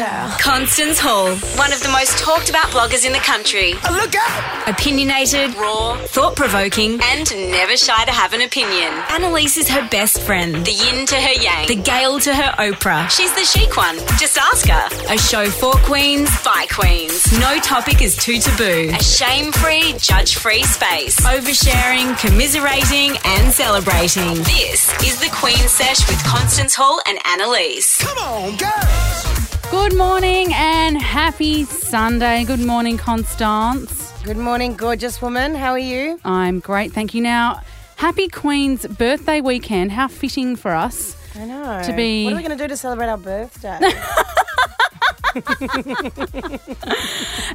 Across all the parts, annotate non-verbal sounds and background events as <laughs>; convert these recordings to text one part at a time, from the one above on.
girl. Constance Hall, one of the most talked about bloggers in the country. Look out! Opinionated, raw, thought provoking, and never shy to have an opinion. Annalise is her best friend, the yin to her yang, the Gail to her Oprah. She's the chic one. Just ask her. A show for queens, by queens. No topic is too taboo. A shame free, judge free space. Oversharing, commiserating, and celebrating. This is the Queen Sesh with Constance Hall and Annalise. Come on, girls! Good morning and happy Sunday. Good morning, Constance. Good morning, gorgeous woman. How are you? I'm great, thank you. Now, happy Queen's birthday weekend. How fitting for us. I know. To be- What are we going to do to celebrate our birthday? <laughs>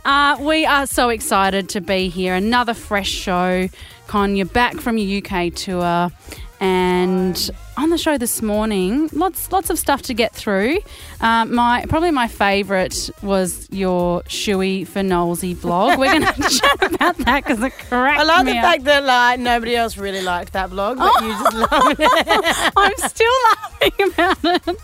Uh, we are so excited to be here. Another fresh show. Con, you're back from your UK tour. And on the show this morning, lots lots of stuff to get through. Um, my probably my favourite was your Shoey for Nollsy blog. We're going to <laughs> chat about that because it cracked I like me the up. fact that like nobody else really liked that blog, but you just <laughs> love it. <laughs> I'm still laughing about it.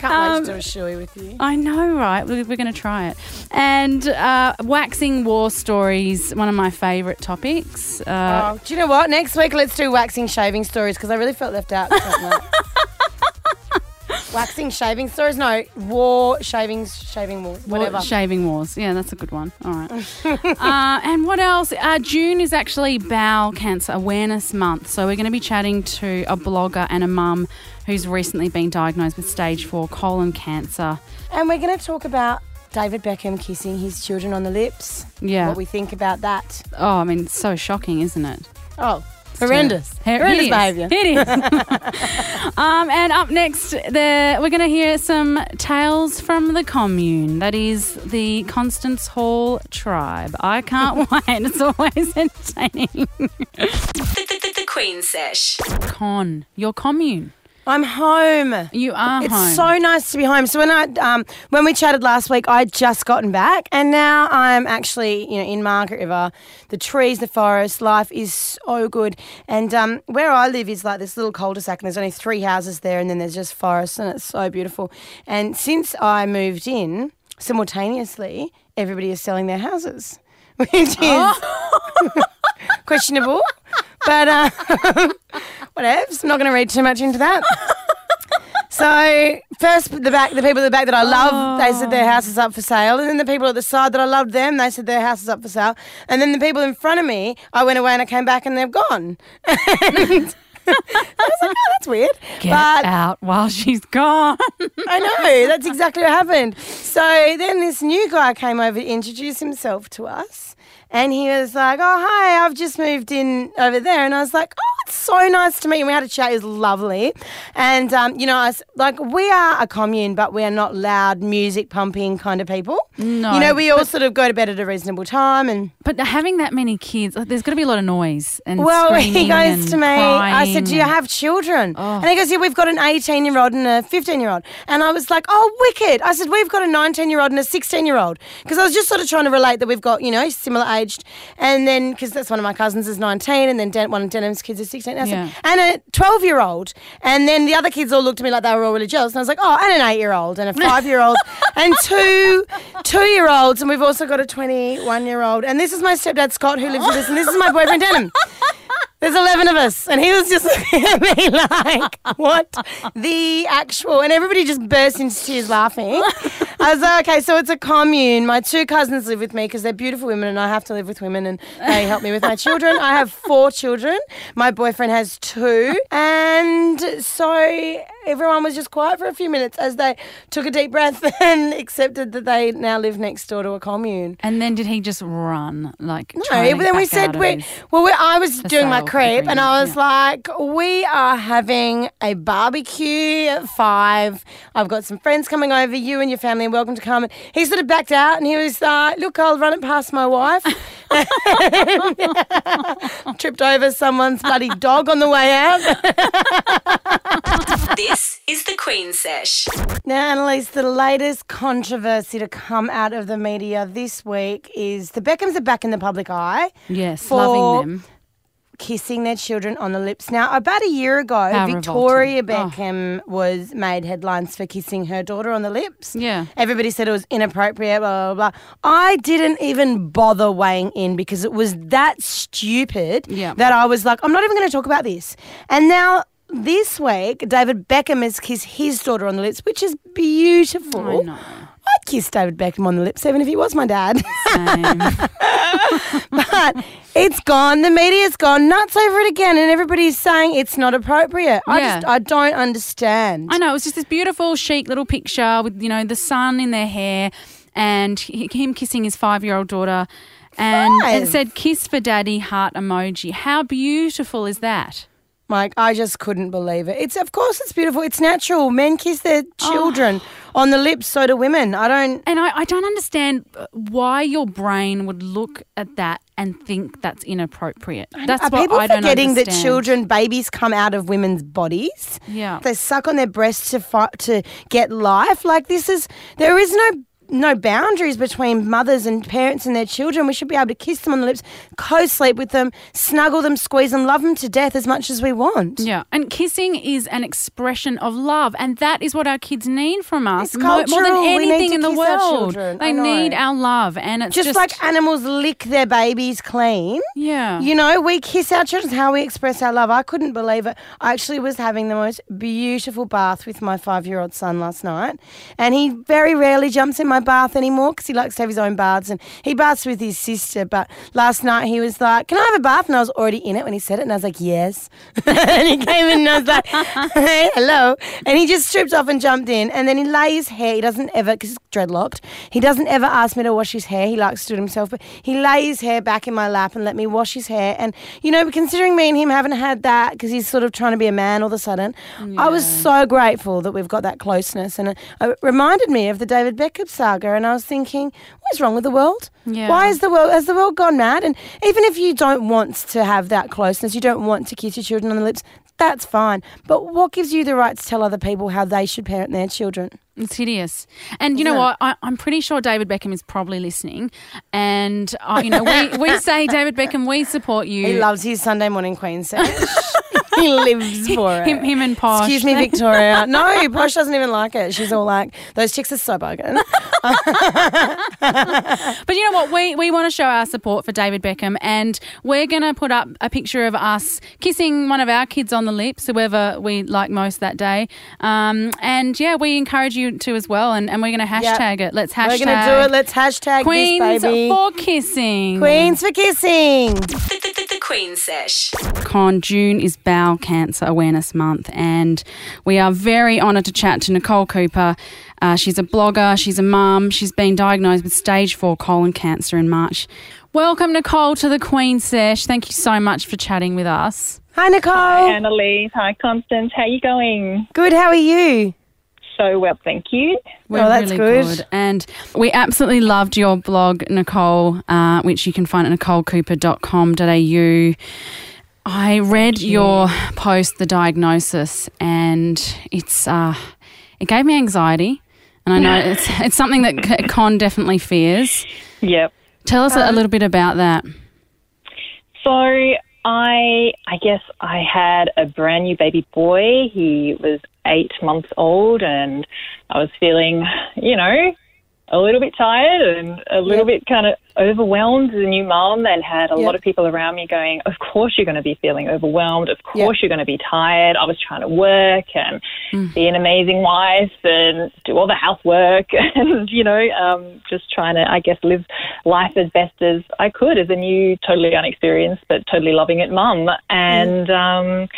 Can't Um, wait to do a shoey with you. I know, right? We- We're going to try it. And uh, waxing war stories, one of my favourite topics. Uh, Oh, do you know what? Next week let's do waxing shaving stories because I really felt left out. That. <laughs> waxing shaving stories? No, war shaving shaving wars, Wa- whatever. Shaving wars. Yeah, that's a good one. All right. <laughs> uh, and what else? Uh, June is actually Bowel Cancer Awareness Month. So we're going to be chatting to a blogger and a mum who's recently been diagnosed with stage four colon cancer. and we're going to talk about David Beckham kissing his children on the lips. Yeah. What we think about that. Oh, I mean, it's so shocking, isn't it? Oh, horrendous. It Horrendous behaviour. It is. <laughs> um, and up next, the, we're going to hear some tales from the commune. That is the Constance Hall tribe. I can't <laughs> wait. It's always entertaining. The, the, the, the Queen Sesh. Con, your commune. I'm home. You are It's home. so nice to be home. So when I um, when we chatted last week, I'd just gotten back, and now I'm actually you know in Margaret River. The trees, the forest, life is so good. And um, where I live is like this little cul-de-sac, and there's only three houses there, and then there's just forest, and it's so beautiful. And since I moved in, simultaneously, everybody is selling their houses, <laughs> which is <laughs> questionable. But uh, <laughs> whatever. I'm not going to read too much into that. So first, the back, the people at the back that I love, they said their house is up for sale, and then the people at the side that I loved them, they said their house is up for sale, and then the people in front of me, I went away and I came back and they've gone. And <laughs> I was like, oh, that's weird. Get but out while she's gone. I know that's exactly what happened. So then this new guy came over to introduce himself to us, and he was like, "Oh, hi, I've just moved in over there," and I was like, "Oh." It's so nice to meet you. We had a chat. It was lovely, and um, you know, I was, like we are a commune, but we are not loud music pumping kind of people. No, you know, we all sort of go to bed at a reasonable time, and but having that many kids, like, there's got to be a lot of noise and Well, he goes to me, I said, Do you have children? Oh. And he goes, Yeah, we've got an 18 year old and a 15 year old. And I was like, Oh, wicked. I said, We've got a 19 year old and a 16 year old. Because I was just sort of trying to relate that we've got, you know, similar aged. And then, because that's one of my cousins is 19, and then Den- one of Denim's kids is 16. I said. And a 12 year old. And then the other kids all looked at me like they were all really jealous. And I was like, Oh, and an 8 year old and a <laughs> 5 year old and two two year olds. And we've also got a 21 year old. And this is my stepdad, Scott, who lives with us. And this is my boyfriend, Denim. There's 11 of us. And he was just <laughs> looking at me like, what the actual. And everybody just burst into tears laughing. I was like, okay, so it's a commune. My two cousins live with me because they're beautiful women and I have to live with women and they help me with my children. I have four children. My boyfriend has two. And so everyone was just quiet for a few minutes as they took a deep breath <laughs> and accepted that they now live next door to a commune. And then did he just run like? No, then we said we well we, I was doing my creep, and I was agreement, like we are having a barbecue at five. I've got some friends coming over. You and your family are welcome to come. And he sort of backed out and he was like, "Look, I'll run it past my wife." <laughs> <laughs> Tripped over someone's bloody dog on the way out. This is the Queen Sesh. Now, Annalise, the latest controversy to come out of the media this week is the Beckhams are back in the public eye. yes, for- loving them. kissing their children on the lips. Now, about a year ago, How Victoria revolting. Oh. Beckham was made headlines for kissing her daughter on the lips. Yeah. Everybody said it was inappropriate, blah, blah, blah. I didn't even bother weighing in because it was that stupid Yeah. that I was like, I'm not even going to talk about this. And now, this week, David Beckham has kissed his daughter on the lips, which is beautiful. I know. I'd kiss David Beckham on the lips, even if he was my dad. <laughs> But it's gone. The media's gone nuts over it again, and everybody's saying it's not appropriate. I Yeah. just, I don't understand. I know it was just this beautiful, chic little picture with you know the sun in their hair, and him kissing his five-year-old daughter, and it said "kiss for daddy" heart emoji. How beautiful is that? Mike, I just couldn't believe it. It's of course it's beautiful. It's natural. Men kiss their Oh. children on the lips. So do women. I don't. And I, I don't understand uh, why your brain would look at that and think that's inappropriate. That's Are what people I don't forgetting that children, babies, come out of women's bodies? Yeah. They suck on their breasts to fi- to get life. Like this is there is no no boundaries between mothers and parents and their children. We should be able to kiss them on the lips, co-sleep with them, snuggle them, squeeze them, love them to death as much as we want. Yeah, and kissing is an expression of love, and that is what our kids need from us It's mo- more, than cultural. We need anything in the world. They need our love, and it's Just, just, like animals lick their babies clean. yeah, You know, we kiss our children, it's how we express our love. I couldn't believe it. I actually was having the most beautiful bath with my five year old son last night. And he very rarely jumps in my bath anymore because he likes to have his own baths. And he baths with his sister. But last night he was like, Can I have a bath? And I was already in it when he said it. And I was like, Yes. <laughs> and he came in and I was like, <laughs> Hey, hello. And he just stripped off and jumped in. And then he lay his hair. He doesn't ever, because it's dreadlocked, he doesn't ever ask me to wash his hair. He likes to do it himself. But he lay his hair back in my lap and let me wash his hair. And, you know, considering me and him haven't had that because he's sort of trying to be a man all of a sudden, I was so grateful that we've got that closeness. And it, it reminded me of the David Beckham saga. And I was thinking, what is wrong with the world? Yeah. Why is the world, has the world gone mad? And even if you don't want to have that closeness, you don't want to kiss your children on the lips, that's fine. But what gives you the right to tell other people how they should parent their children? it's hideous. And you know what? I, I'm pretty sure David Beckham is probably listening, and uh, you know we, we <laughs> say David Beckham, we support you. He loves his Sunday morning Queen sesh. <laughs> he lives for it. him, him and Posh. Excuse me, Victoria. <laughs> No, Posh doesn't even like it. She's all like, those chicks are so bugging. <laughs> But you know what? We we want to show our support for David Beckham, and we're going to put up a picture of us kissing one of our kids on the lips, whoever we like most that day. Um, and yeah, we encourage you to as well, and, and we're going to hashtag it. Let's hashtag We're going to do it. Let's hashtag Queens this, baby. for kissing. Queens for kissing. Queen Sesh. Con June is Bowel Cancer Awareness Month, and we are very honoured to chat to Nicole Cooper. Uh, she's a blogger, she's a mum, she's been diagnosed with stage four colon cancer in March. Welcome, Nicole, to the Queen Sesh. Thank you so much for chatting with us. Hi, Nicole. Hi, Annalise. Hi, Constance. How are you going? Good, how are you? So well, thank you. We're Oh, that's really good. And we absolutely loved your blog, Nicole, uh, which you can find at nicolecooper.com.au. I read your post, the diagnosis, and it's uh, it gave me anxiety. And I know <laughs> it's it's something that Con definitely fears. Yep. Tell us a little bit about that. So I, I guess I had a brand new baby boy. He was eight months old, and I was feeling, you know, a little bit tired and a little bit kind of overwhelmed as a new mum, and had a Yep. lot of people around me going, "Of course you're going to be feeling overwhelmed. Of course Yep. you're going to be tired." I was trying to work and be an amazing wife and do all the housework, <laughs> and you know, um, just trying to, I guess, live life as best as I could as a new, totally unexperienced but totally loving it mum. And um,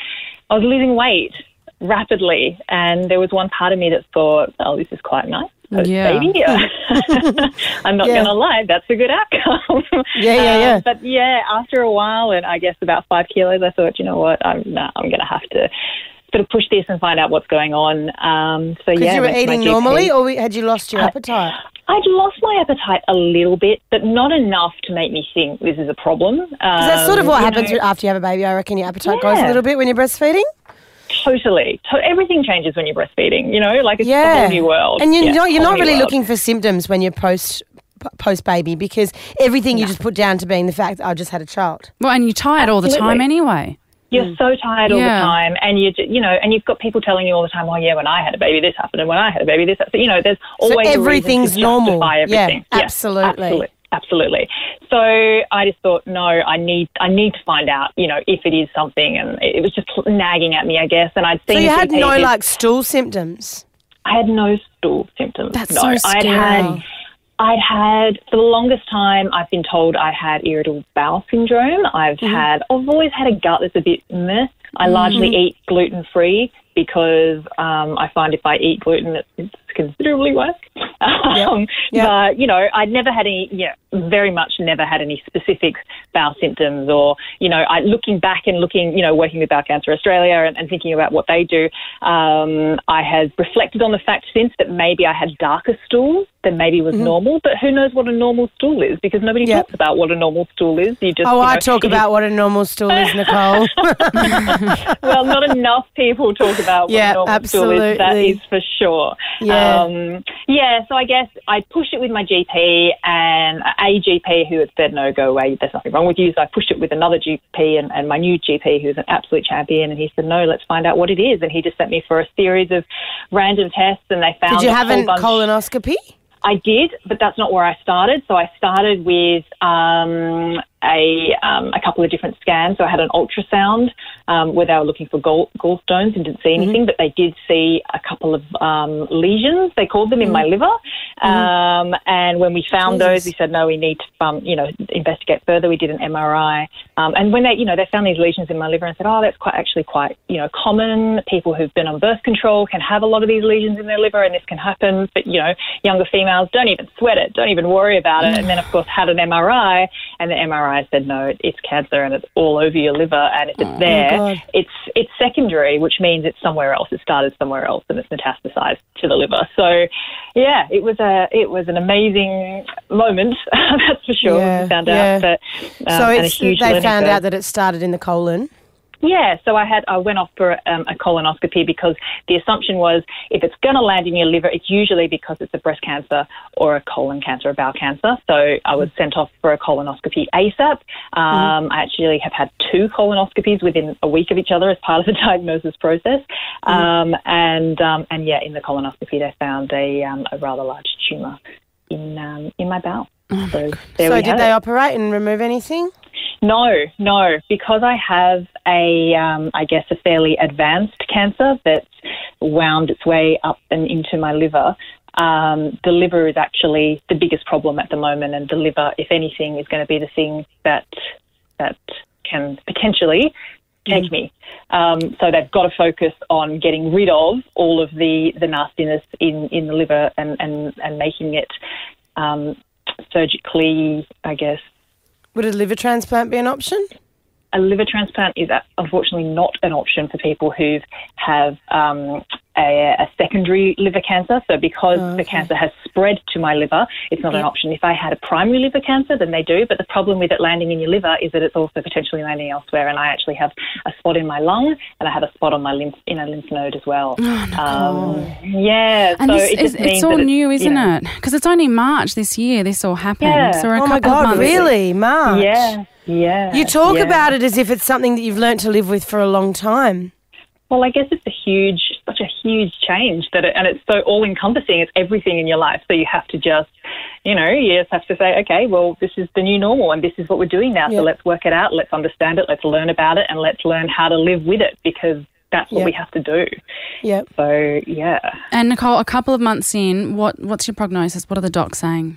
I was losing weight rapidly, and there was one part of me that thought, "Oh, this is quite nice." Post Yeah. baby. <laughs> I'm not Yeah. going to lie, that's a good outcome. <laughs> Yeah, yeah, yeah. Um, but yeah, after a while, and I guess about five kilos, I thought, you know what, I'm nah, I'm going to have to sort of push this and find out what's going on. Um, so Because yeah, you were eating normally or had you lost your appetite? I'd lost my appetite a little bit, but not enough to make me think this is a problem. Um, that's sort of what happens know, after you have a baby. I reckon your appetite goes a little bit when you're breastfeeding. Totally. To- everything changes when you're breastfeeding. You know, like it's a whole new world. And you're Yeah, not, you're not really world. looking for symptoms when you're post post baby because everything you just put down to being the fact that I just had a child. Well, and you're tired all the time anyway. You're so tired all Yeah. the time, and you ju- you know, and you've got people telling you all the time, "Oh yeah, when I had a baby, this happened, and when I had a baby, this." happened. You know, there's always a reason everything's to normal. justify Yeah, everything. absolutely. absolutely, absolutely. So I just thought, no, I need I need to find out, you know, if it is something, and it was just nagging at me, I guess. And I'd seen So you had no who- like stool symptoms. I had no stool symptoms. That's no. so I'd had I'd had for the longest time I've been told I had irritable bowel syndrome. I've Mm-hmm. had I've always had a gut that's a bit meh. I largely eat gluten free because um, I find if I eat gluten it's considerably worse. <laughs> Um, Yep. But you know, I'd never had any yeah, very much never had any specific bowel symptoms or, you know, I looking back and looking, you know, working with Bowel Cancer Australia and, and thinking about what they do, um, I have reflected on the fact since that maybe I had darker stools than maybe was normal, but who knows what a normal stool is because nobody Yep. talks about what a normal stool is. You just Oh, you I talk about what a normal stool is, Nicole. <laughs> <laughs> well, not enough people talk about what Yeah, a normal stool is. That absolutely. is for sure. Yeah. Um, yeah. So I guess I pushed it with my GP and a GP who had said, "No, go away. There's nothing wrong with you." So I pushed it with another GP and, and my new GP, who's an absolute champion, and he said, "No, let's find out what it is." And he just sent me for a series of random tests, and they found Did you have a colonoscopy? I did, but that's not where I started. So I started with um, a um, a couple of different scans. So I had an ultrasound um, where they were looking for gall- gallstones and didn't see anything, but they did see a couple of um, lesions. They called them in my liver. Um, and when we found those, we said no, we need to um, you know investigate further. We did an MRI, um, and when they you know they found these lesions in my liver and said, oh, that's quite actually quite you know common. People who've been on birth control can have a lot of these lesions in their liver, and this can happen. But you know, younger females don't even sweat it, don't even worry about it. And then of course had an MRI, and the MRI said no, it's cancer and it's all over your liver, and if it's there, God. it's it's secondary, which means it's somewhere else. It started somewhere else, and it's metastasized to the liver. So, yeah, it was a it was an amazing moment, <laughs> that's for sure. Yeah, we found yeah. out that, um, so it's, they found curve. out that it started in the colon. Yeah, so I had I went off for um, a colonoscopy because the assumption was if it's going to land in your liver, it's usually because it's a breast cancer or a colon cancer, a bowel cancer. So I was sent off for a colonoscopy ASAP. Um, I actually have had two colonoscopies within a week of each other as part of the <laughs> diagnosis process. Um, and um, and yeah, in the colonoscopy they found a um, a rather large tumor in um, in my bowel. so there so we did have they it. operate and remove anything? No, no, because I have a, um, I guess, a fairly advanced cancer that's wound its way up and into my liver. Um, the liver is actually the biggest problem at the moment, and the liver, if anything, is going to be the thing that that can potentially take me. Um, so they've got to focus on getting rid of all of the, the nastiness in, in the liver and, and, and making it um, surgically, I guess, Would a liver transplant be an option? A liver transplant is uh, unfortunately not an option for people who have um, a, a secondary liver cancer. So because the cancer has spread to my liver, it's not an option. If I had a primary liver cancer, then they do. But the problem with it landing in your liver is that it's also potentially landing elsewhere. And I actually have a spot in my lung, and I have a spot on my lymph in a lymph node as well. Oh, um, yeah, And so this it is, just means it's all that new, you isn't know, it? Because it's only March this year this all happened. Yeah. So we're a Oh my couple of God, months. really? March? Yeah, yeah. You talk yeah. about it as if it's something that you've learned to live with for a long time. Well, I guess it's a huge, such a huge change that, it, and it's so all encompassing. It's everything in your life. So you have to just, you know, you just have to say, okay, well, this is the new normal, and this is what we're doing now. Yeah. So let's work it out. Let's understand it. Let's learn about it, and let's learn how to live with it because that's what Yeah. we have to do. Yep. So yeah. And Nicole, a couple of months in, what what's your prognosis? What are the docs saying?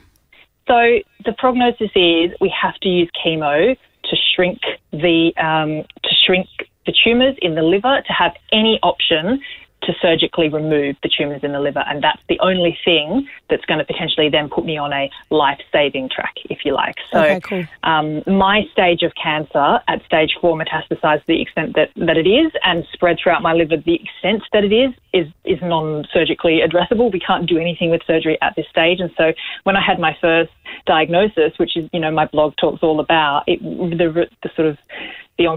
So the prognosis is we have to use chemo to shrink the um, to shrink the tumours in the liver to have any option to surgically remove the tumours in the liver, and that's the only thing that's going to potentially then put me on a life-saving track, if you like. So, Okay, cool. um, my stage of cancer at stage four metastasized to the extent that, that it is, and spread throughout my liver the extent that it is, is is non-surgically addressable. We can't do anything with surgery at this stage, and so when I had my first diagnosis, which is you know my blog talks all about, it the, the sort of the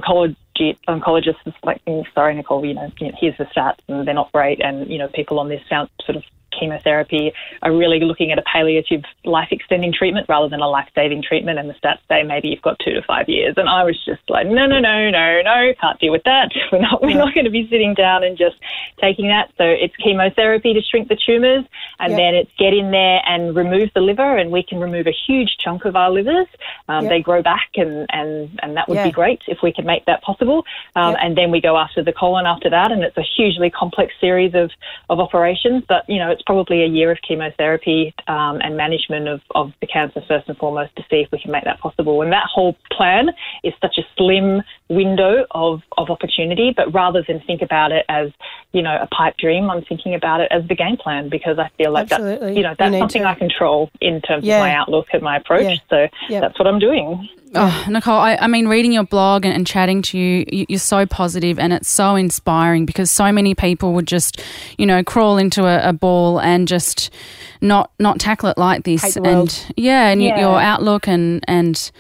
oncology oncologist was like, "Mm, sorry, Nicole, you know, here's the stats, and they're not great, and you know, people on this sound sort of chemotherapy are really looking at a palliative life extending treatment rather than a life saving treatment. And the stats say maybe you've got two to five years. And I was just like, no, no, no, no, no, can't deal with that. <laughs> We're not, we're not going to be sitting down and just taking that. So it's chemotherapy to shrink the tumours, and Yep. then it's get in there and remove the liver, and we can remove a huge chunk of our livers. Um, Yep. They grow back, and, and, and that would Yeah. be great if we can make that possible. Um, Yep. And then we go after the colon after that, and it's a hugely complex series of, of operations. But, you know, it's probably a year of chemotherapy um, and management of, of the cancer first and foremost to see if we can make that possible. And that whole plan is such a slim window of, of opportunity, but rather than think about it as, you know, a pipe dream, I'm thinking about it as the game plan because I feel like Absolutely. that's, you know, that's need something to. I control in terms Yeah. of my outlook and my approach. Yeah. So that's what I'm doing. Oh, Nicole, I, I mean, reading your blog and, and chatting to you, you, you're so positive and it's so inspiring because so many people would just, you know, crawl into a, a ball and just not not tackle it like this. Hate the world. And yeah, and Yeah. your outlook and and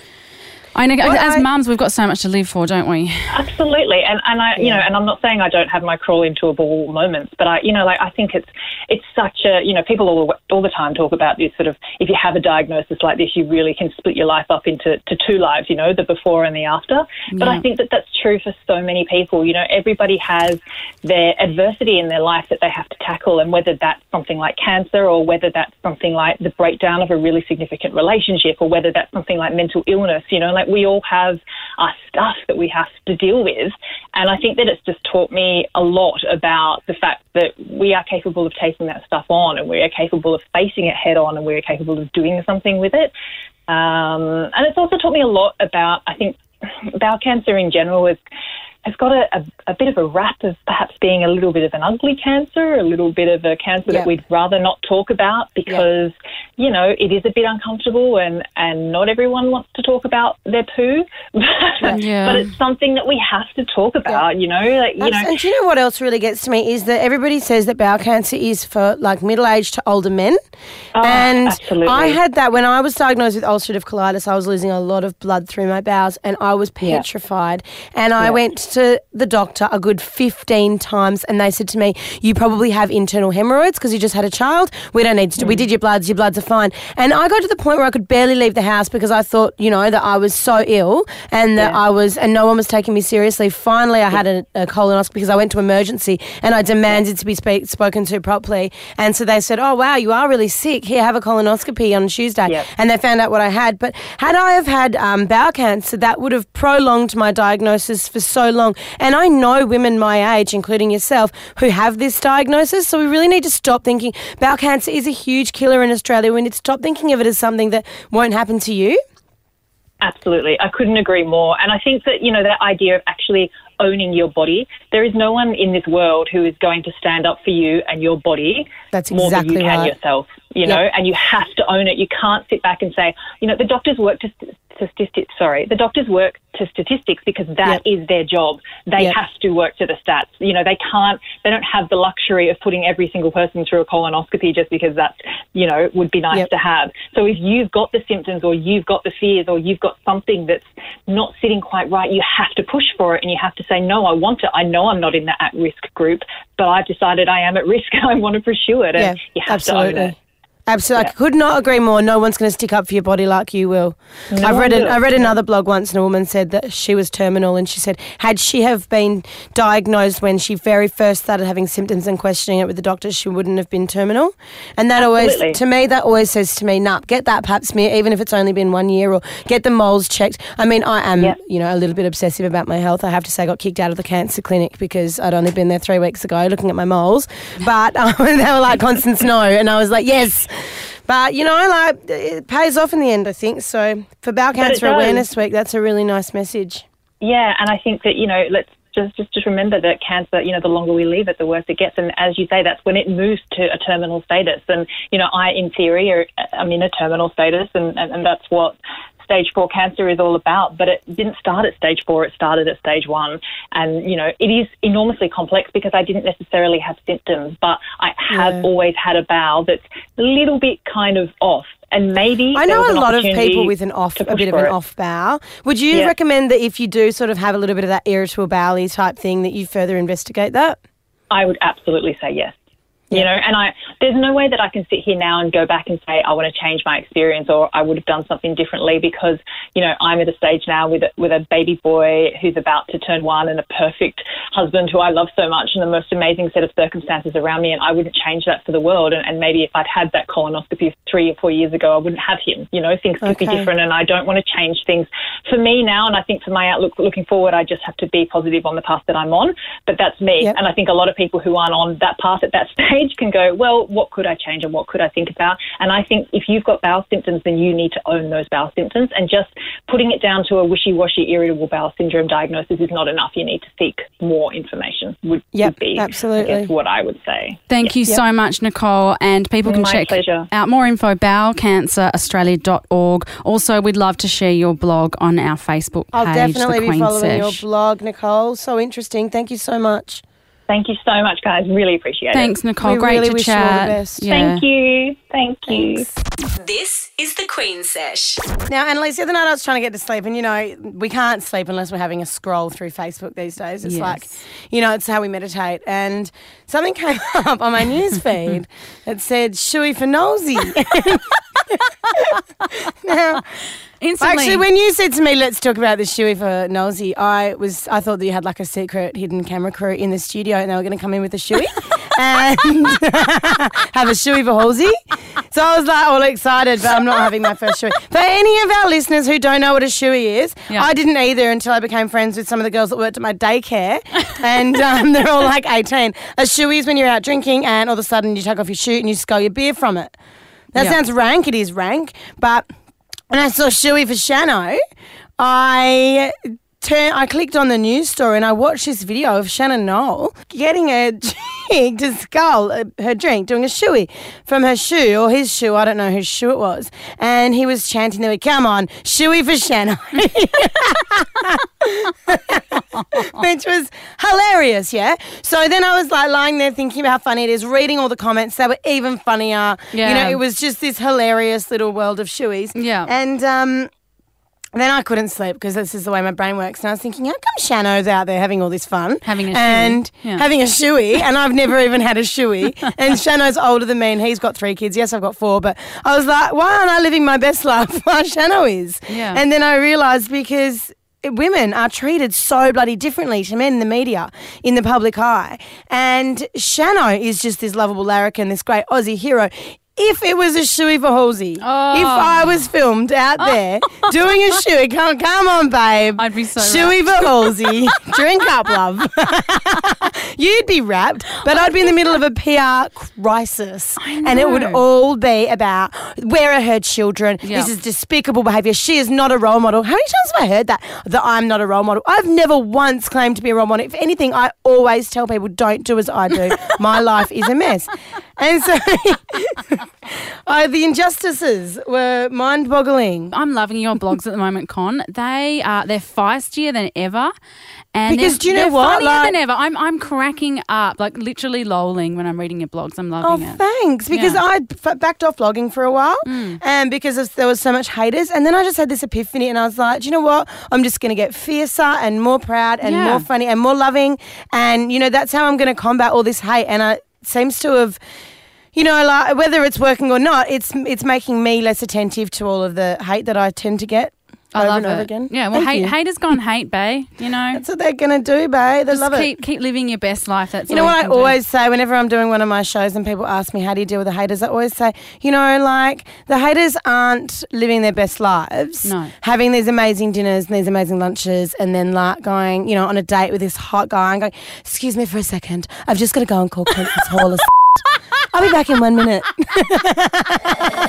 I know Well, as I- mums, we've got so much to live for, don't we? Absolutely, and and I, you know, and I'm not saying I don't have my crawl into a ball moments, but I, you know, like I think it's it's such a, you know, people all all the time talk about this sort of if you have a diagnosis like this, you really can split your life up into to two lives, you know, the before and the after. But I think that that's true for so many people. You know, everybody has their adversity in their life that they have to tackle, and whether that's something like cancer or whether that's something like the breakdown of a really significant relationship or whether that's something like mental illness, you know, like we all have our stuff that we have to deal with. And I think that it's just taught me a lot about the fact that we are capable of taking that stuff on and we are capable of facing it head on and we are capable of doing something with it. Um, and it's also taught me a lot about, I think, bowel cancer in general is has got a, a, a bit of a rap of perhaps being a little bit of an ugly cancer, a little bit of a cancer Yeah. that we'd rather not talk about because, you know, it is a bit uncomfortable and, and not everyone wants to talk about their poo. <laughs> Yeah. but it's something that we have to talk about, you know, like, you know, and do you know what else really gets to me is that everybody says that bowel cancer is for like middle aged to older men. Ah, and Oh, absolutely. I had that when I was diagnosed with ulcerative colitis. I was losing a lot of blood through my bowels and I was petrified. And I Yeah. went to the doctor a good 15 times and they said to me, You probably have internal hemorrhoids because you just had a child. We don't need to, Mm. we did your bloods, your bloods are fine. And I got to the point where I could barely leave the house because I thought, you know, that I was so ill and that Yeah. I was, and no one was taking me seriously. Finally, I had a, a colonoscopy because I went to emergency and I demanded to be speak, spoken to properly. And so they said, "Oh wow, you are really sick. Here, have a colonoscopy on Tuesday." And they found out what I had. But had I have had um, bowel cancer, that would have prolonged my diagnosis for so long. And I know women my age, including yourself, who have this diagnosis. So we really need to stop thinking bowel cancer is a huge killer in Australia. We need to stop thinking of it as something that won't happen to you. Absolutely. I couldn't agree more. And I think that, you know, that idea of actually owning your body, there is no one in this world who is going to stand up for you and your body That's more than you can right. yourself, you Yep. know, and you have to own it. You can't sit back and say, you know, the doctors work to, to statistics, sorry, the doctors work to statistics because that Yep. is their job. They Yep. have to work to the stats. You know, they can't, they don't have the luxury of putting every single person through a colonoscopy just because that's, you know, would be nice Yep. to have. So if you've got the symptoms or you've got the fears or you've got something that's not sitting quite right, you have to push for it and you have to say, no, I want it. I know I'm not in the at risk group, but I've decided I am at risk and <laughs> I want to pursue it. And Yeah, you have to own absolutely. it. Absolutely, I could not agree more. No one's going to stick up for your body like you will. I've read an. I read another blog once, and a woman said that she was terminal, and she said had she have been diagnosed when she very first started having symptoms and questioning it with the doctor, she wouldn't have been terminal. And that Absolutely. always, to me, that always says to me, "Nah, get that Pap smear, even if it's only been one year, or get the moles checked." I mean, I am, Yeah. you know, a little bit obsessive about my health. I have to say, I got kicked out of the cancer clinic because I'd only been there three weeks ago, looking at my moles, but <laughs> um, they were like Constance no, and I was like, yes. But you know, like it pays off in the end, I think. So for Bowel Cancer. Awareness Week, that's a really nice message. Yeah, and I think that you know, let's just just just remember that cancer. You know, the longer we leave it, the worse it gets. And as you say, that's when it moves to a terminal status. And you know, I, in theory, are, I'm in a terminal status, and, and, and that's what stage four cancer is all about. But it didn't start at stage four; it started at stage one. And you know, it is enormously complex because I didn't necessarily have symptoms, but I have Yeah. always had a bowel that's a little bit kind of off. And maybe I know a lot of people with an off, a bit of an it. off bowel. Would you Yeah. recommend that if you do sort of have a little bit of that irritable bowel type thing, that you further investigate that? I would absolutely say yes. You know, and I there's no way that I can sit here now and go back and say I want to change my experience or I would have done something differently because you know I'm at a stage now with a, with a baby boy who's about to turn one and a perfect husband who I love so much and the most amazing set of circumstances around me and I wouldn't change that for the world and, and maybe if I'd had that colonoscopy three or four years ago I wouldn't have him. You know, things could be different and I don't want to change things for me now and I think for my outlook looking forward I just have to be positive on the path that I'm on. But that's me. Yep. And I think a lot of people who aren't on that path at that <laughs> stage can go, well, what could I change and what could I think about? And I think if you've got bowel symptoms, then you need to own those bowel symptoms. And just putting it down to a wishy washy irritable bowel syndrome diagnosis is not enough. You need to seek more information, would, Yep, would be absolutely. I guess, what I would say. Thank you so much, Nicole. And people can My check pleasure. out more info, bowelcanceraustralia.org. Also, we'd love to share your blog on our Facebook page. I'll definitely the be Queen following your blog, Nicole. So interesting. Thank you so much. Thank you so much, guys. Really appreciate Thanks, it. Thanks, Nicole. We Great really to wish you all the chat. best. Yeah. Thank you. Thank you. This is the Queen Sesh. Now, Annalise, the other night I was trying to get to sleep, and you know, we can't sleep unless we're having a scroll through Facebook these days. It's Yes. like, you know, it's how we meditate. And something came <laughs> up on my news feed that said, Shoey for nosy. <laughs> now, Instantly. Actually, when you said to me, "Let's talk about the shoey for nosy," I was I thought that you had like a secret hidden camera crew in the studio, and they were going to come in with a shoey <laughs> and have a shoey for Halsey. <laughs> So I was like all excited, but I'm not having my first shoey. For any of our listeners who don't know what a shoey is, Yeah. I didn't either until I became friends with some of the girls that worked at my daycare, and um, <laughs> they're all like 18. A shoey is when you're out drinking, and all of a sudden you take off your shoe and you scull your beer from it. That Yeah. sounds rank. It is rank, but when I saw Shoey for Shano, I turn, I clicked on the news story and I watched this video of Shannon Noll getting a <laughs> chick to scull uh, her drink, doing a shoey from her shoe or his shoe. I don't know whose shoe it was. And he was chanting, there, come on, shoey for Shannon. <laughs> Which was hilarious, yeah. So then I was like lying there thinking about how funny it is, reading all the comments. They were even funnier. Yeah. You know, it was just this hilarious little world of shoeys. Yeah. And um, then I couldn't sleep because this is the way my brain works. And I was thinking, how come Shano's out there having all this fun? Having a shoey. And Yeah. having a shoey. And I've never even had a shoey. <laughs> And Shano's older than me and he's got three kids. Yes, I've got four. But I was like, why aren't I living my best life <laughs> while Shano is? Yeah. And then I realised because women are treated so bloody differently to men in the media, in the public eye. And Shano is just this lovable larrikin, this great Aussie hero. If it was a shoey for Halsey, oh. if I was filmed out there <laughs> doing a shoey, come, come on, babe. I'd be so Shoey for Halsey. <laughs> Drink up, love. <laughs> You'd be wrapped, but I'd be in the middle of a PR crisis. And it would all be about where are her children? Yeah. This is despicable behaviour. She is not a role model. How many times have I heard that? That I'm not a role model. I've never once claimed to be a role model. If anything, I always tell people don't do as I do. My life is a mess. And so I, <laughs> uh, the injustices were mind boggling. I'm loving your blogs at the moment, Con. They are they're feistier than ever. And Because do you know what? Funnier Like- than ever. I'm I'm cracking up, like literally lolling when I'm reading your blogs. I'm Oh, loving it. Oh, thanks. Because Yeah. I f- backed off blogging for a while, mm. and because of, there was so much haters, and then I just had this epiphany, and I was like, do you know what? I'm just going to get fiercer and more proud and Yeah. more funny and more loving, and you know that's how I'm going to combat all this hate. And it seems to have. You know, like whether it's working or not, it's it's making me less attentive to all of the hate that I tend to get I over love and over it. again. Yeah, well, Thank hate, you. haters gone hate, bae. You know, That's what they're gonna do, babe. They just love keep it. keep living your best life. That's You know all what I can do. always say whenever I'm doing one of my shows and people ask me how do you deal with the haters, I always say, you know, like the haters aren't living their best lives. No. Having these amazing dinners and these amazing lunches and then like going, you know, on a date with this hot guy and going, excuse me for a second, I've just got to go and call Princess Hall. A I'll be back in one minute. <laughs>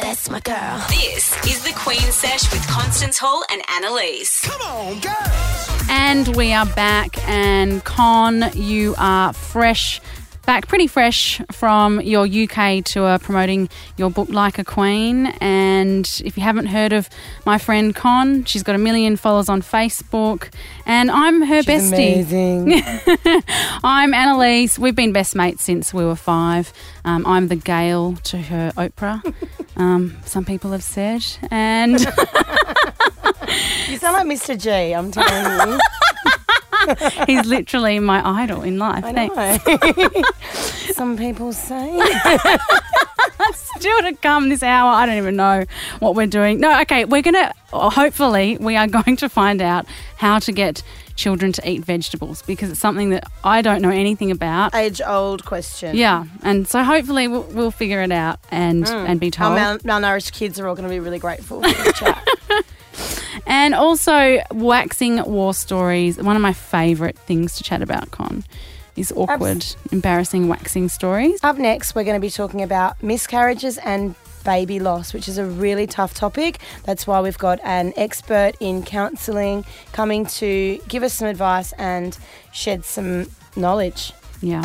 That's my girl. This is the Queen Sesh with Constance Hall and Annalise. Come on, girls. And we are back. And Con, you are fresh, back pretty fresh from your UK tour promoting your book Like a Queen. And if you haven't heard of my friend Con, she's got a million followers on Facebook. And I'm her She's bestie. amazing. <laughs> I'm Annalise. We've been best mates since we were five. Um, I'm the Gail to her Oprah. <laughs> Um, some people have said, and you sound like Mr. G, I'm telling you. <laughs> <laughs> he's literally my idol in life. I Thanks. know. <laughs> some people say. <laughs> Still to come this hour. I don't even know what we're doing. No, okay, we're going to, oh, hopefully, we are going to find out how to get children to eat vegetables because it's something that I don't know anything about. Age old question. Yeah, and so hopefully we'll, we'll figure it out and hmm. and be Our told. mal- malnourished kids are all going to be really grateful for the chat. And also waxing war stories. One of my favourite things to chat about, Con, is awkward, embarrassing waxing stories. Up next, we're going to be talking about miscarriages and baby loss, which is a really tough topic. That's why we've got an expert in counselling coming to give us some advice and shed some knowledge. Yeah.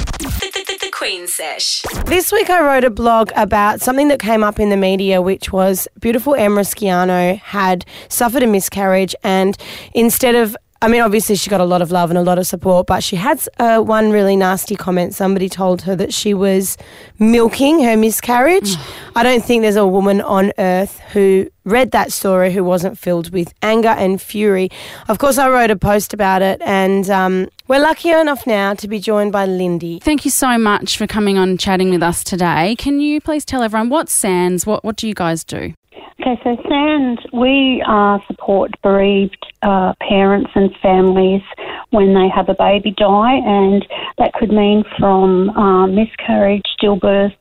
Queen Sesh. This week I wrote a blog about something that came up in the media, which was beautiful Em Rusciano had suffered a miscarriage, and instead of I mean, obviously, she got a lot of love and a lot of support, but she had uh, one really nasty comment. Somebody told her that she was milking her miscarriage. <sighs> I don't think there's a woman on earth who read that story who wasn't filled with anger and fury. Of course, I wrote a post about it, and um, we're lucky enough now to be joined by Lyndy. Thank you so much for coming on chatting with us today. Can you please tell everyone what's SANDS? What, what do you guys do? Okay, so SAND, we uh, support bereaved uh, parents and families when they have a baby die, and that could mean from uh, miscarriage, stillbirth,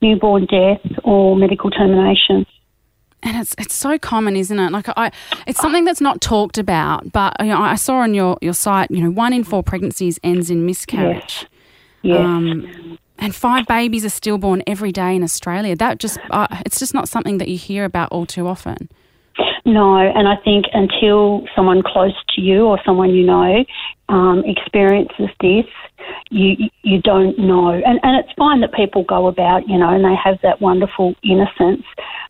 newborn death, or medical termination. And it's it's so common, isn't it? Like I, it's something that's not talked about. But you know, I saw on your, your site, you know, one in four pregnancies ends in miscarriage. Yes. Um, and five babies are stillborn every day in Australia. That just, uh, it's just not something that you hear about all too often. No, and I think until someone close to you or someone you know um, experiences this, you you don't know. And and it's fine that people go about, you know, and they have that wonderful innocence.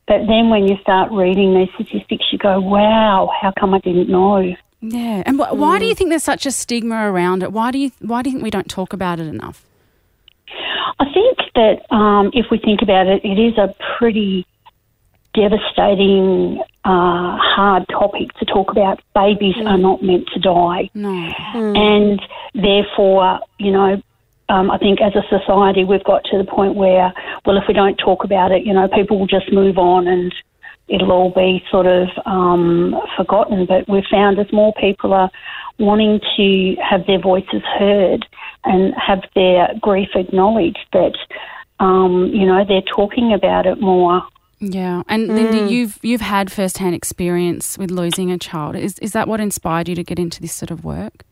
But then when you start reading these statistics, you go, "Wow, how come I didn't know?" Yeah. And wh- why do you think there's such a stigma around it? Why do you why do you think we don't talk about it enough? I think that um, if we think about it, it is a pretty devastating, uh, hard topic to talk about. Babies are not meant to die. No. and therefore, you know, um, I think as a society we've got to the point where, well, if we don't talk about it, you know, people will just move on and it'll all be sort of um, forgotten. But we've found as more people are wanting to have their voices heard and have their grief acknowledged, that um, you know they're talking about it more. Yeah. And Linda, you've you've had firsthand experience with losing a child. Is is that what inspired you to get into this sort of work?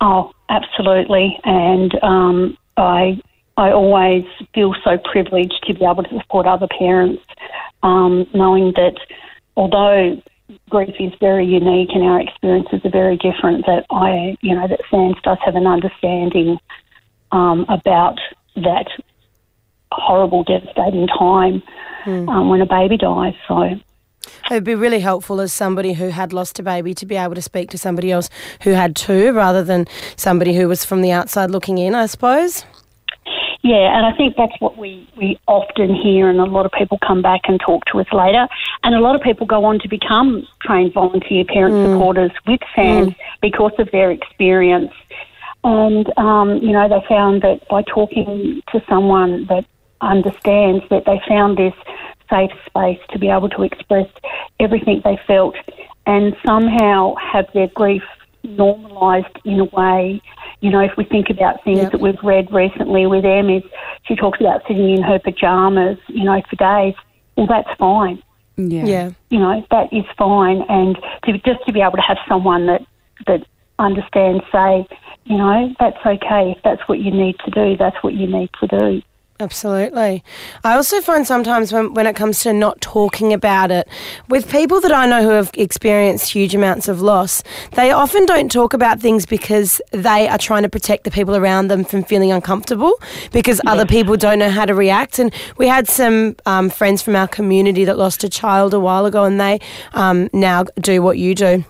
Oh, absolutely. And um, I I always feel so privileged to be able to support other parents, um, knowing that although grief is very unique and our experiences are very different, that I, you know, that SANDS does have an understanding um, about that horrible, devastating time um, when a baby dies. So. It'd be really helpful as somebody who had lost a baby to be able to speak to somebody else who had two rather than somebody who was from the outside looking in, I suppose. Yeah, and I think that's what we, we often hear, and a lot of people come back and talk to us later. And a lot of people go on to become trained volunteer parent supporters with SANDS because of their experience. And, um, you know, they found that by talking to someone that understands that they found this safe space to be able to express everything they felt and somehow have their grief normalised in a way. You know, if we think about things Yep. that we've read recently with Em, is she talks about sitting in her pajamas, you know, for days. Well, that's fine. Yeah. Yeah. You know, that is fine. And to just to be able to have someone that that understands say, you know, that's okay. If that's what you need to do, that's what you need to do. Absolutely. I also find sometimes when, when it comes to not talking about it, with people that I know who have experienced huge amounts of loss, they often don't talk about things because they are trying to protect the people around them from feeling uncomfortable because other people don't know how to react. And we had some um, friends from our community that lost a child a while ago and they um, now do what you do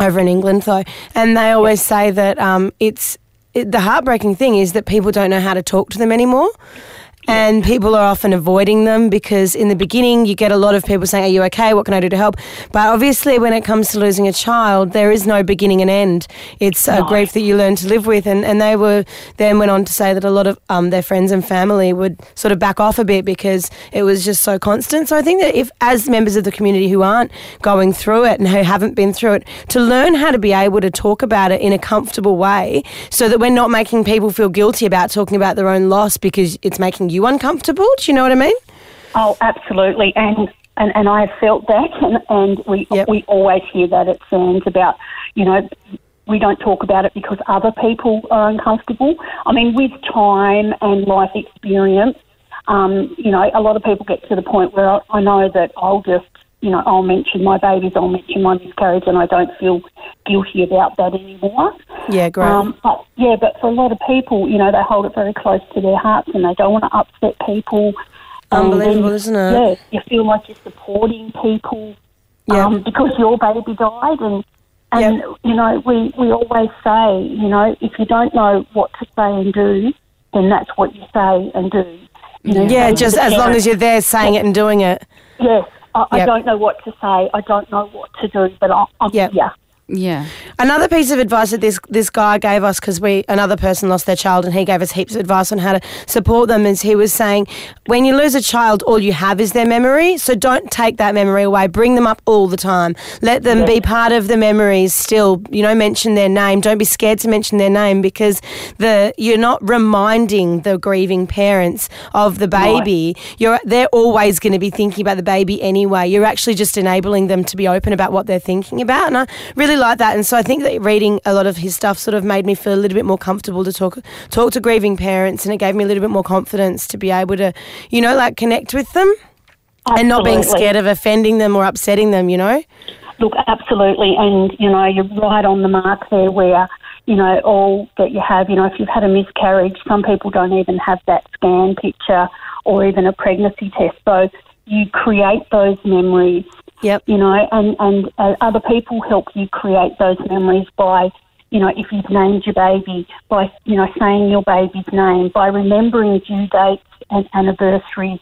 over in England, though. And they always say that um, it's it, the heartbreaking thing is that people don't know how to talk to them anymore. And people are often avoiding them because in the beginning you get a lot of people saying, Are you okay? What can I do to help? But obviously, when it comes to losing a child, there is no beginning and end. It's a grief that you learn to live with. And, and they were then went on to say that a lot of um, their friends and family would sort of back off a bit because it was just so constant. So I think that if, as members of the community who aren't going through it and who haven't been through it, to learn how to be able to talk about it in a comfortable way so that we're not making people feel guilty about talking about their own loss because it's making you uncomfortable. Do you know what I mean? Oh, absolutely, and and, and I have felt that, and, and we Yep. we always hear that at Sands about, you know, we don't talk about it because other people are uncomfortable. I mean, with time and life experience, um, you know, a lot of people get to the point where I, I know that I'll just, you know, I'll mention my babies, I'll mention my miscarriage, and I don't feel guilty about that anymore. Yeah, great. Um, but yeah, but for a lot of people, you know, they hold it very close to their hearts and they don't want to upset people. Um, Unbelievable, then, isn't it? Yeah, you feel like you're supporting people Yeah. um, because your baby died, and and Yep. you know, we we always say, you know, if you don't know what to say and do, then that's what you say and do. You know, yeah, just as long as you're there saying it and doing it. yes. I, I don't know what to say. I don't know what to do, but I, I'm Yep. yeah. Yeah. Another piece of advice that this this guy gave us because we another person lost their child and he gave us heaps of advice on how to support them is he was saying when you lose a child all you have is their memory so don't take that memory away. Bring them up all the time. Let them be part of the memories still. You know mention their name. Don't be scared to mention their name because the you're not reminding the grieving parents of the baby. You're they're always going to be thinking about the baby anyway. You're actually just enabling them to be open about what they're thinking about. And I really like that and so I think that reading a lot of his stuff sort of made me feel a little bit more comfortable to talk talk to grieving parents and it gave me a little bit more confidence to be able to you know like connect with them and not being scared of offending them or upsetting them you know Look, absolutely, and you know you're right on the mark there. Where you know all that you have, you know, if you've had a miscarriage, some people don't even have that scan picture or even a pregnancy test. So you create those memories, yep you know, and and uh, other people help you create those memories by. You know, if you've named your baby by, you know, saying your baby's name, by remembering due dates and anniversaries,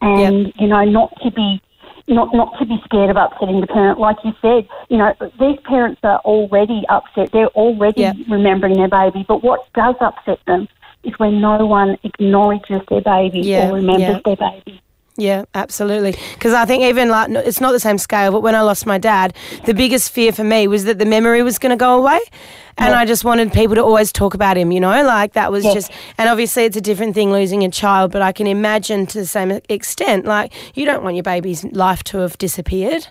and you know, not to be not not to be scared of upsetting the parent. Like you said, you know, these parents are already upset. They're already Yep. remembering their baby. But what does upset them is when no one acknowledges their baby Yeah, or remembers their baby. Yeah, absolutely. Because I think even like it's not the same scale, but when I lost my dad, the biggest fear for me was that the memory was going to go away, and I just wanted people to always talk about him. You know, like that was Yeah. just. And obviously, it's a different thing losing a child, but I can imagine to the same extent, like you don't want your baby's life to have disappeared.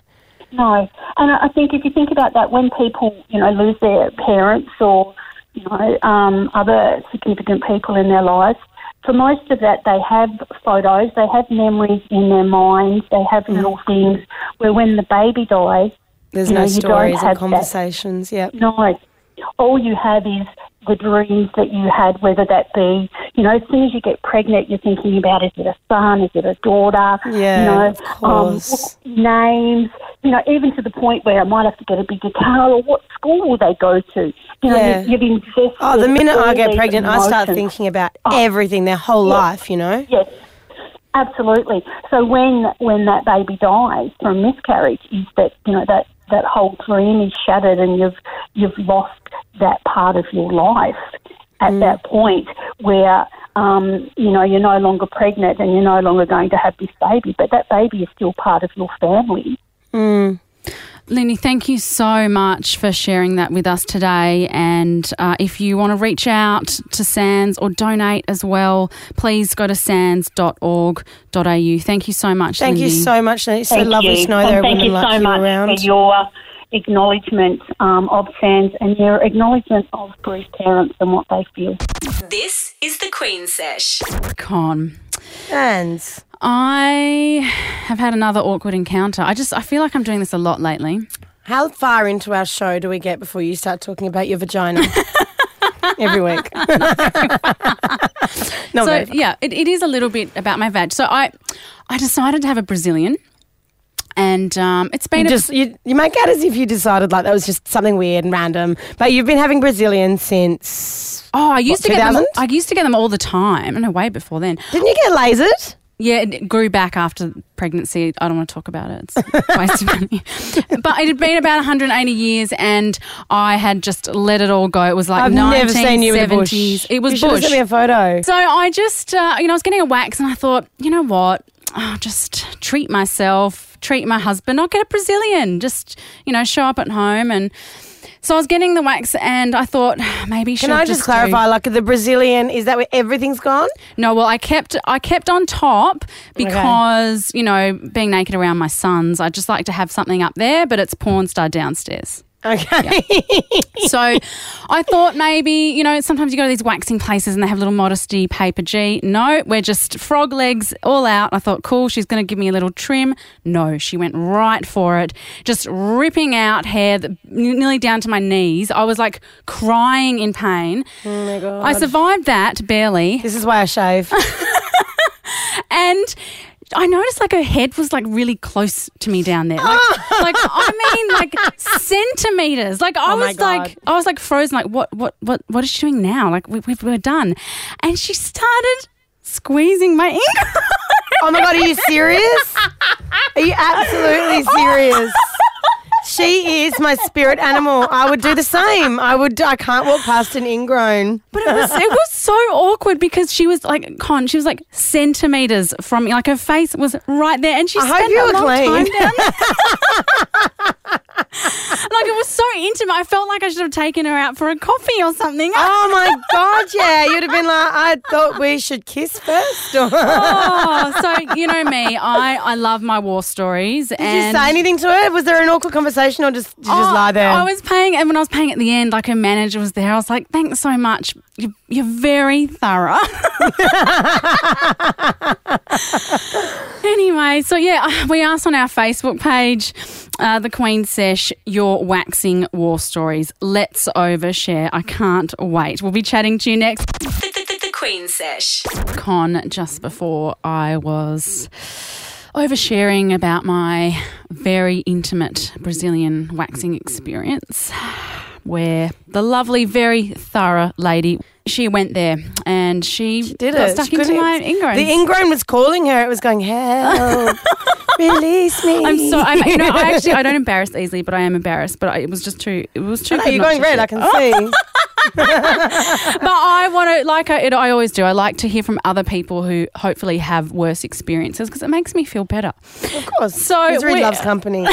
No, and I I think if you think about that, when people you know lose their parents or you know um, other significant people in their lives, for most of that they have photos, they have memories in their minds, they have little things where when the baby dies, There's no know, stories and conversations. Yep. No, all you have is the dreams that you had, whether that be, you know, as soon as you get pregnant, you're thinking about is it a son, is it a daughter? Yeah, you know. Um, names, you know, even to the point where I might have to get a bigger car or what school will they go to? You know, Yeah. you, you've invested. Oh, the minute I get pregnant, I start thinking about Oh. everything, their whole Yeah. life. You know. Yes, absolutely. So when when that baby dies from miscarriage, is that you know that that whole dream is shattered, and you've you've lost that part of your life at that point where. Um, you know, you're no longer pregnant and you're no longer going to have this baby, but that baby is still part of your family. Lyndy, thank you so much for sharing that with us today. And uh, if you want to reach out to SANDS or donate as well, please go to sands.org.au. Thank you so much, Thank you so much. It's so Thank lovely you. to know and there are thank women you like so you much around. for your acknowledgement um, of SANDS and your acknowledgement of grief parents and what they feel. This is the Queen Sesh. Con. And I have had another awkward encounter. I just I feel like I'm doing this a lot lately. how far into our show do we get before you start talking about your vagina? <laughs> Every week. <laughs> no, so very yeah, it, it is a little bit about my vag. So I I decided to have a Brazilian. And um, it's been You a- just you, you make out as if you decided like that was just something weird and random, but you've been having Brazilian since. oh, I used what, to get them. 2000? I used to get them all the time. No, way before then. Didn't you get lasered? Yeah, it grew back after pregnancy. I don't want to talk about it. It's a waste of money. <laughs> But it had been about 180 years, and I had just let it all go. It was like I've 1970s. never seen you a bush. It was you bush. sent me a photo. So I just, uh, you know, I was getting a wax, and I thought, you know what? I'll just treat myself, treat my husband. I'll get a Brazilian. Just, you know, show up at home and. So I was getting the wax, and I thought <sighs> maybe should Can I just do- clarify? Like the Brazilian, is that where everything's gone? no, well, I kept I kept on top because you know being naked around my sons, I just like to have something up there, but it's porn star downstairs. Okay. So I thought maybe you know sometimes you go to these waxing places and they have little modesty paper G. No, we're just frog legs all out. I thought cool, she's going to give me a little trim. No, she went right for it, just ripping out hair that, nearly down to my knees. I was like crying in pain. oh my god. I survived that barely. this is why I shave. <laughs> And I noticed like her head was like really close to me down there. Like, <laughs> like I mean like centimeters. Like I Oh my was like I was like frozen like what what what what is she doing now? Like we, we we're done. And she started squeezing my ink. oh my god, are you serious? Are you absolutely <laughs> oh serious? She is my spirit animal. I would do the same. I would. I can't walk past an ingrown. But it was it was so awkward because she was like con she was like centimeters from me. Like her face was right there and she I hope spent you a were long clean. time down <laughs> like it was so intimate. I felt like I should have taken her out for a coffee or something. <laughs> Oh my god, yeah. You'd have been like, I thought we should kiss first. <laughs> Oh, so you know me, I, I love my war stories. Did you say anything to her? Was there an awkward conversation or just did you just Oh, lie there? I was paying, and when I was paying at the end, like her manager was there. I was like, "Thanks so much. You, you're very thorough." <laughs> anyway, so yeah, we asked on our Facebook page, uh, the Queen Sesh, your waxing war stories. Let's overshare. I can't wait. We'll be chatting to you next. The, the, the, the Queen Sesh. con just before I was oversharing about my very intimate Brazilian waxing experience where the lovely, very thorough lady she went there and she, did got it. stuck She into my ingrown. The ingrown was calling her. It was going, help, <laughs> release me. I'm so I'm, you know I <laughs> actually I don't embarrass easily, but I am embarrassed. But I, it was just too it was too. No, you're going red. share. I can <laughs> see. But I want to, like I, it, I always do, I like to hear from other people who hopefully have worse experiences because it makes me feel better. Of course. So Misery loves company.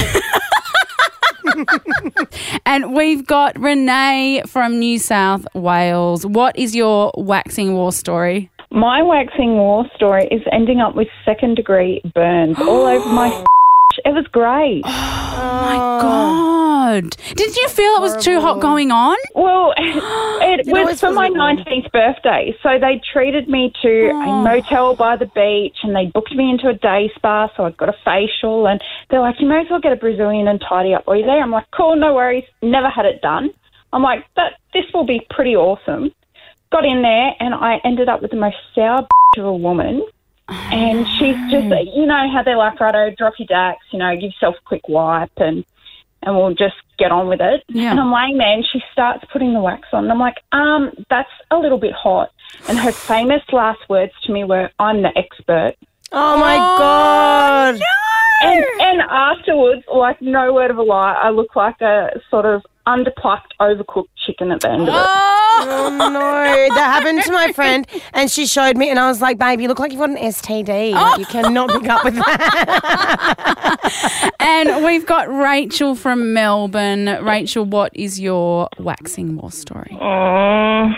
<laughs> And we've got Renee from New South Wales. What is your waxing war story? My waxing war story is ending up with second degree burns all over my. <gasps> It was great. <gasps> Oh, my God. Didn't you feel it was too hot going on? Well, <gasps> it You was it's for my really 19th birthday. So they treated me to a motel by the beach and they booked me into a day spa. So I got a facial and they're like, you may as well get a Brazilian and tidy up while you're there. I'm like, cool, no worries. Never had it done. I'm like, that this will be pretty awesome. Got in there and I ended up with the most sour <laughs> of a woman. And she's just, you know how they're like, righto, drop your dax, you know, give yourself a quick wipe and and we'll just get on with it. Yeah. And I'm laying there and she starts putting the wax on. And I'm like, um, that's a little bit hot. And her famous last words to me were, I'm the expert. Oh my oh, god. And, and afterwards, like, no word of a lie, I look like a sort of underplucked, overcooked chicken at the end of it. Oh, oh no, that happened to my friend, and she showed me, and I was like, "Babe, you look like you've got an STD. Like, oh. you cannot pick up with that." And we've got Rachel from Melbourne. Rachel, what is your waxing war story? Oh,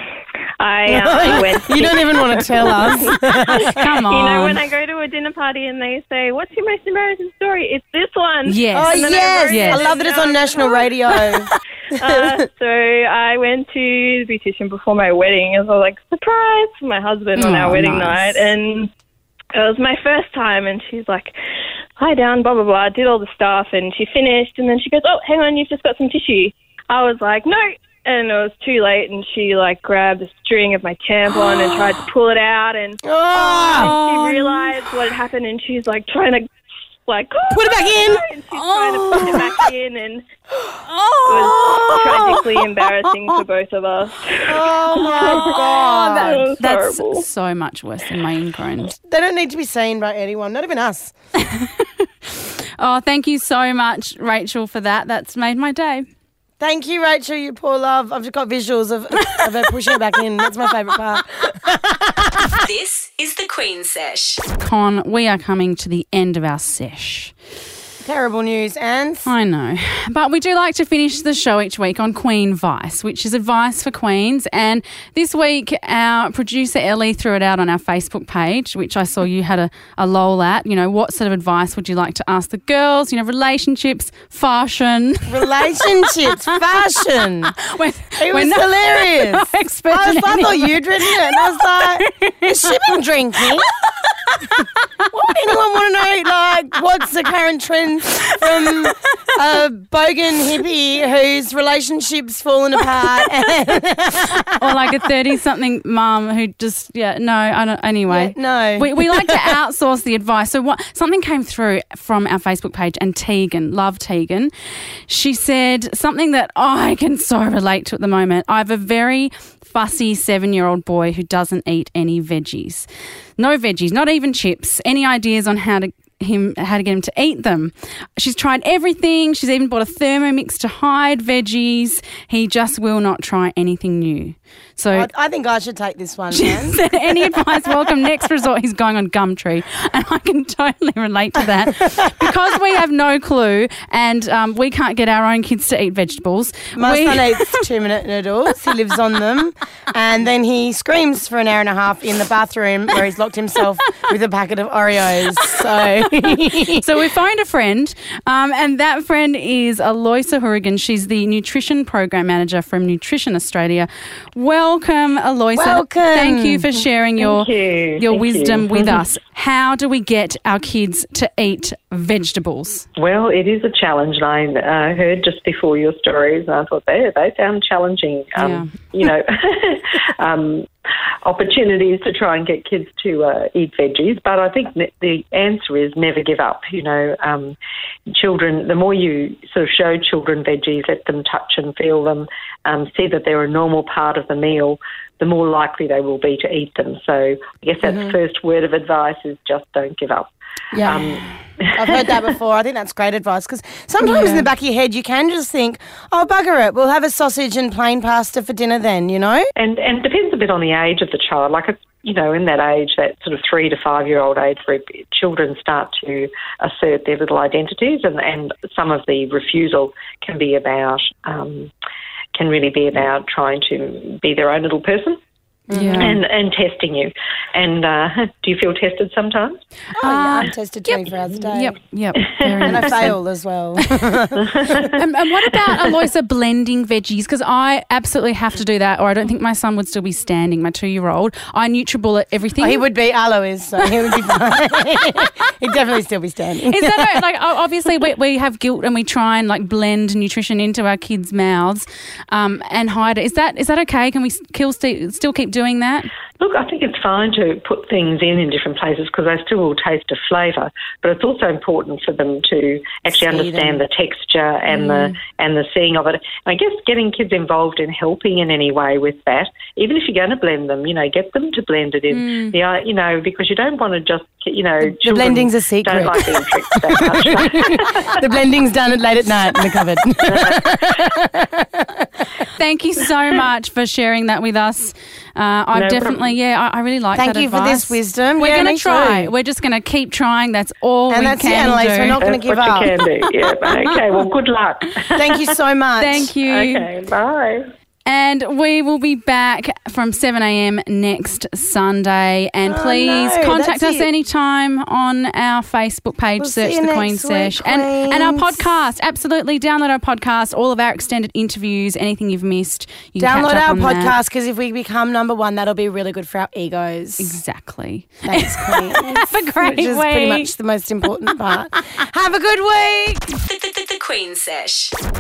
I <laughs> uh, went. you don't even want to <laughs> tell us. <laughs> Come on. You know, when I go to a dinner party and they say, "What's your most embarrassing story?" It's this one. yes. Oh then I yes, Yes. I love that it's on national radio. Uh, so I went to the beautician before my wedding. and I was like surprise for my husband on Oh, our wedding nice. night, and it was my first time. And she's like, "Hi, down, blah blah blah." Did all the stuff, and she finished, and then she goes, "Oh, hang on, you've just got some tissue." I was like, "No." And it was too late, and she like grabbed the string of my tampon and tried to <gasps> pull it out, and Oh, she realized what had happened, and she's like trying to like, oh, Put it back in. And <laughs> she's trying to put it back oh. in, and <gasps> it was tragically oh. embarrassing for both of us. Oh my <laughs> god. It was That's horrible. so much worse than my ingrown. They don't need to be seen by anyone, not even us. <laughs> Oh, thank you so much, Rachel, for that. That's made my day. Thank you, Rachel, you poor love. I've just got visuals of, of her pushing it back in. That's my favourite part. This is the Queen Sesh. Con, we are coming to the end of our sesh. Terrible news, and I know. But we do like to finish the show each week on Queen Vice, which is advice for Queens. And this week, our producer Ellie threw it out on our Facebook page, which I saw you had a, a lol at. You know, what sort of advice would you like to ask the girls? You know, relationships, fashion. relationships, <laughs> fashion. <laughs> It was not- hilarious. <laughs> not I, was, I thought you'd written it, and I was like, "Has she been drinking?" Why would anyone want to know, like, what's the current trend from a bogan hippie whose relationship's fallen apart? or like a 30 something mum who just, yeah, no, I don't, anyway. no. We, we like to outsource the advice. So what something came through from our Facebook page and Tegan, love Tegan. She said something that I can so relate to at the moment. I have a very fussy seven year old boy who doesn't eat any veggies. No veggies, not even chips. Any ideas on how to him how to get him to eat them. She's tried everything. She's even bought a thermomix to hide veggies. He just will not try anything new. So I, I think I should take this one, man. said, any advice welcome next resort he's going on gumtree and i can totally relate to that because we have no clue and um, we can't get our own kids to eat vegetables My we- son eats <laughs> two minute noodles. He lives on them. And then he screams for an hour and a half in the bathroom where he's locked himself with a packet of Oreos. So <laughs> so we phoned a friend, um, and that friend is Aloysa Hourigan. She's the nutrition program manager from Nutrition Australia. Welcome, Aloisa. Welcome. Thank you for sharing your you. your Thank wisdom you. with us. How do we get our kids to eat vegetables? Well, it is a challenge. and I uh, heard just before your stories, and I thought they they sound challenging. Um, You know, <laughs> um, opportunities to try and get kids to uh, eat veggies. But I think the answer is never give up. You know, um, children. The more you sort of show children veggies, let them touch and feel them, um, see that they're a normal part of the meal. The more likely they will be to eat them. So I guess that's first word of advice is just don't give up. Yeah. <laughs> I've heard that <laughs> before. I think that's great advice because sometimes in the back of your head you can just think, oh, bugger it, we'll have a sausage and plain pasta for dinner then, you know? And and depends a bit on the age of the child. Like it's you know in that age, that sort of three to five year old age group, children start to assert their little identities, and and some of the refusal can be about um, can really be about trying to be their own little person. Yeah. And and testing you, and uh, <laughs> do you feel tested sometimes? Oh, yeah, I'm tested 24 hours a day. Yep, yep. <laughs> And I fail as well. <laughs> and, and what about Aloysa blending veggies? Because I absolutely have to do that, or I don't think my son would still be standing. My two-year-old, I NutriBullet everything. Oh, he would be Alois, so he would be fine. He'd definitely still be standing. Is that like obviously we, we have guilt and we try and like blend nutrition into our kids' mouths um, and hide it. Is that is that okay? Can we s- kill still keep doing that? Look, I think it's fine to put things in in different places because they still will taste a flavour. But it's also important for them to actually See understand them. the texture and the and the seeing of it. And I guess getting kids involved in helping in any way with that, even if you're going to blend them, you know, get them to blend it in. The uh, you know because you don't want to just you know the children blending's a secret. Don't like being tricked that much. <laughs> the blending's done at late at night in the cupboard. <laughs> <laughs> Thank you so much for sharing that with us. Uh, I've No definitely, problem. yeah, I, I really like Thank that you for this wisdom. We're Yeah, going me to try. too. We're just going to keep trying. That's all And we that's it, can Annalise. do. We're not going That's to give what up. you can do. Yeah. Okay. Well, good luck. Thank you so <laughs> much. Thank you. Okay. Bye. And we will be back from 7 a.m. next Sunday. And Oh, please no, contact us it. anytime on our Facebook page, We'll see search you the next Queen week, Sesh. And, and our podcast. Absolutely. Download our podcast, all of our extended interviews, anything you've missed. You can Download catch up our on that. podcast because if we become number one, that'll be really good for our egos. Exactly. Thanks, <laughs> Queen. Have a great Which is pretty much the most important part. Have a good week. The, the, the, the Queen Sesh.